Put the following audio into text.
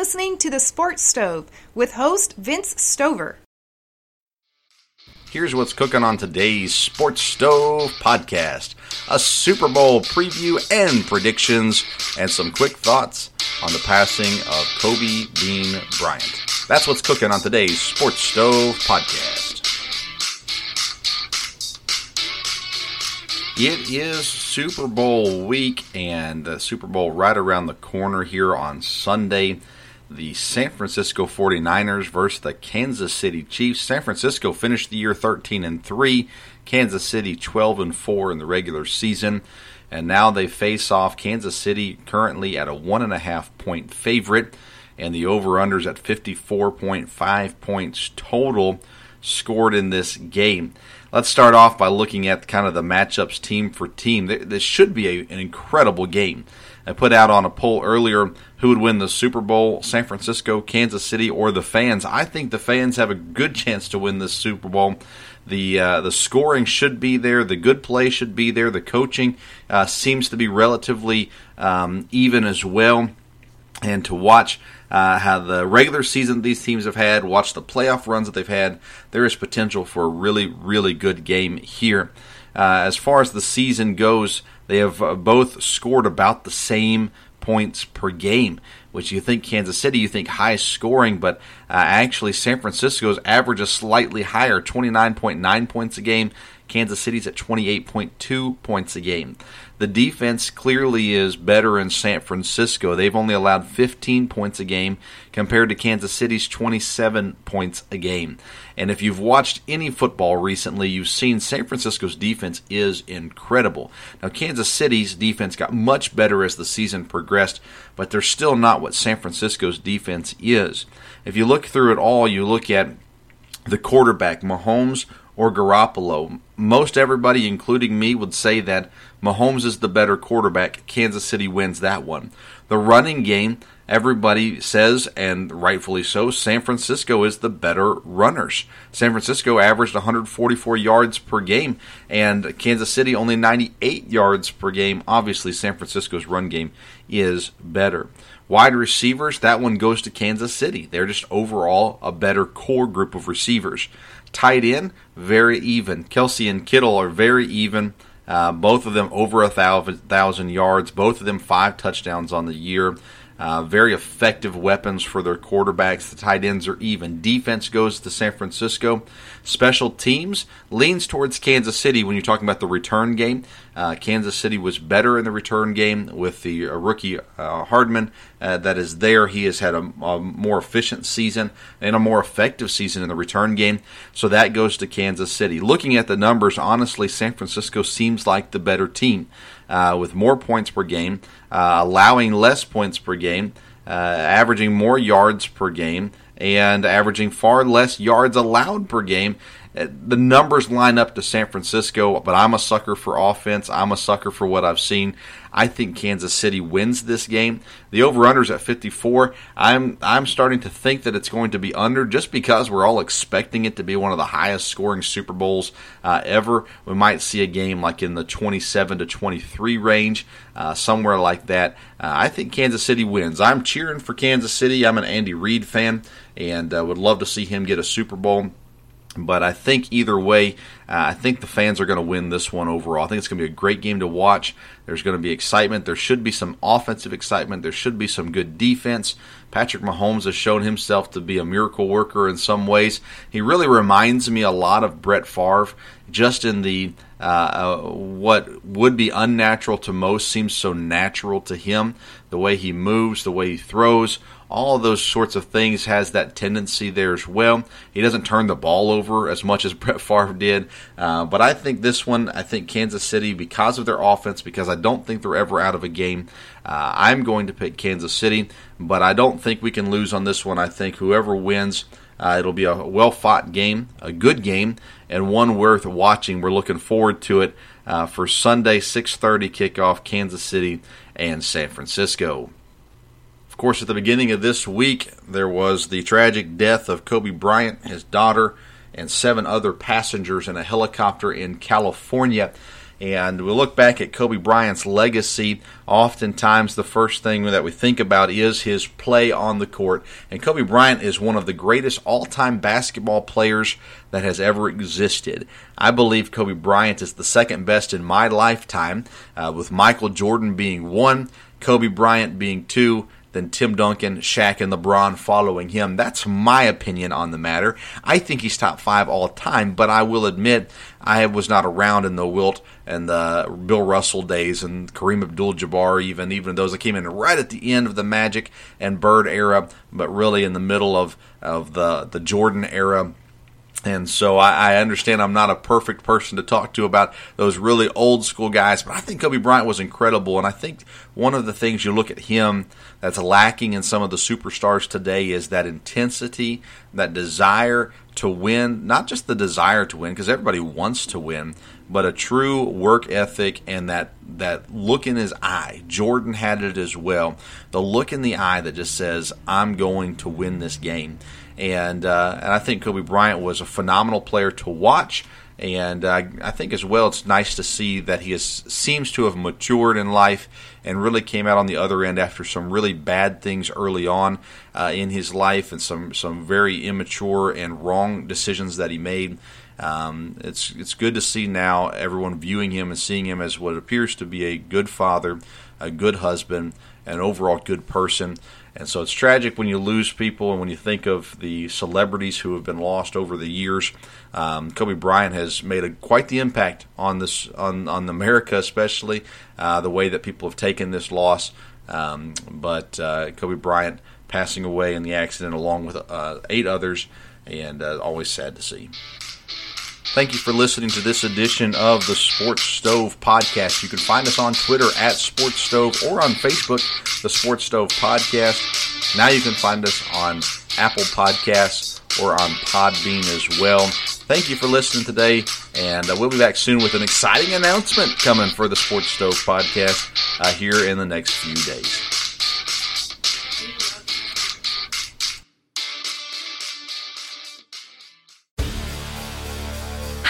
Listening to The Sports Stove with host Vince Stover. Here's what's cooking on today's Sports Stove podcast a Super Bowl preview and predictions, and some quick thoughts on the passing of Kobe Bean Bryant. That's what's cooking on today's Sports Stove podcast. It is Super Bowl week, and the Super Bowl right around the corner here on Sunday. The San Francisco 49ers versus the Kansas City Chiefs. San Francisco finished the year 13 and 3, Kansas City 12 and 4 in the regular season. And now they face off Kansas City currently at a one and a half point favorite, and the over-unders at 54.5 points total scored in this game. Let's start off by looking at kind of the matchups team for team. This should be a, an incredible game. I put out on a poll earlier who would win the Super Bowl, San Francisco, Kansas City, or the fans. I think the fans have a good chance to win this Super Bowl. The uh, the scoring should be there. The good play should be there. The coaching uh, seems to be relatively um, even as well. And to watch uh, how the regular season these teams have had, watch the playoff runs that they've had. There is potential for a really, really good game here. Uh, as far as the season goes, they have uh, both scored about the same points per game, which you think Kansas City, you think high scoring, but uh, actually San Francisco's average is slightly higher, 29.9 points a game. Kansas City's at 28.2 points a game. The defense clearly is better in San Francisco. They've only allowed 15 points a game compared to Kansas City's 27 points a game. And if you've watched any football recently, you've seen San Francisco's defense is incredible. Now, Kansas City's defense got much better as the season progressed, but they're still not what San Francisco's defense is. If you look through it all, you look at the quarterback, Mahomes or Garoppolo. Most everybody, including me, would say that Mahomes is the better quarterback. Kansas City wins that one. The running game, everybody says, and rightfully so, San Francisco is the better runners. San Francisco averaged 144 yards per game, and Kansas City only 98 yards per game. Obviously, San Francisco's run game is better. Wide receivers, that one goes to Kansas City. They're just overall a better core group of receivers. Tight end, very even. Kelce and Kittle are very even. Uh, both of them over a thousand, thousand yards. Both of them five touchdowns on the year. Uh, very effective weapons for their quarterbacks. The tight ends are even. Defense goes to San Francisco. Special teams leans towards Kansas City when you're talking about the return game. Uh, Kansas City was better in the return game with the uh, rookie uh, Hardman uh, that is there. He has had a, a, more efficient season and a more effective season in the return game. So that goes to Kansas City. Looking at the numbers, honestly, San Francisco seems like the better team uh, with more points per game, uh, allowing less points per game, averaging more yards per game, and averaging far less yards allowed per game the numbers line up to San Francisco, but I'm a sucker for offense. I'm a sucker for what I've seen. I think Kansas City wins this game. The over/unders at 54. I'm I'm starting to think that it's going to be under just because we're all expecting it to be one of the highest scoring Super Bowls uh, ever. We might see a game like in the 27 to 23 range, uh, somewhere like that. Uh, I think Kansas City wins. I'm cheering for Kansas City. I'm an Andy Reid fan and uh, would love to see him get a Super Bowl. But I think either way, uh, I think the fans are going to win this one overall. I think it's going to be a great game to watch. There's going to be excitement. There should be some offensive excitement. There should be some good defense. Patrick Mahomes has shown himself to be a miracle worker in some ways. He really reminds me a lot of Brett Favre, just in the uh, uh, what would be unnatural to most seems so natural to him. The way he moves, the way he throws, all of those sorts of things has that tendency there as well. He doesn't turn the ball over as much as Brett Favre did, uh, but I think this one, I think Kansas City, because of their offense, because I don't think they're ever out of a game, uh, I'm going to pick Kansas City, but I don't think we can lose on this one. I think whoever wins, uh, it'll be a well fought game, a good game, and one worth watching. We're looking forward to it uh, for Sunday 6:30 kickoff, Kansas City and San Francisco Of course, at the beginning of this week, there was the tragic death of Kobe Bryant, his daughter, and seven other passengers in a helicopter in California. And we look back at Kobe Bryant's legacy. Oftentimes, the first thing that we think about is his play on the court. And Kobe Bryant is one of the greatest all time basketball players that has ever existed. I believe Kobe Bryant is the second best in my lifetime, uh, with Michael Jordan being one, Kobe Bryant being two, than Tim Duncan, Shaq, and LeBron following him. That's my opinion on the matter. I think he's top five all time, but I will admit I was not around in the Wilt and the Bill Russell days and Kareem Abdul-Jabbar, even even those that came in right at the end of the Magic and Bird era, but really in the middle of of the the Jordan era and so I, I, understand I'm not a perfect person to talk to about those really old school guys, but I think Kobe Bryant was incredible. And I think one of the things you look at him that's lacking in some of the superstars today is that intensity, that desire to win, not just the desire to win, because everybody wants to win, but a true work ethic and that, that look in his eye. Jordan had it as well. The look in the eye that just says, I'm going to win this game and uh, and I think Kobe Bryant was a phenomenal player to watch. And uh, I think as well, it's nice to see that he has, seems to have matured in life and really came out on the other end after some really bad things early on uh, in his life and some some very immature and wrong decisions that he made. Um, it's it's good to see now everyone viewing him and seeing him as what appears to be a good father, a good husband, an overall good person. And so it's tragic when you lose people, and when you think of the celebrities who have been lost over the years. Um, Kobe Bryant has made a, quite the impact on this on on America, especially uh, the way that people have taken this loss. Um, but uh, Kobe Bryant passing away in the accident, along with uh, eight others, and uh, always sad to see. Thank you for listening to this edition of the Sports Stove Podcast. You can find us on Twitter at Sports Stove or on Facebook, the Sports Stove Podcast. Now you can find us on Apple Podcasts or on Podbean as well. Thank you for listening today, and uh, we'll be back soon with an exciting announcement coming for the Sports Stove Podcast uh, here in the next few days.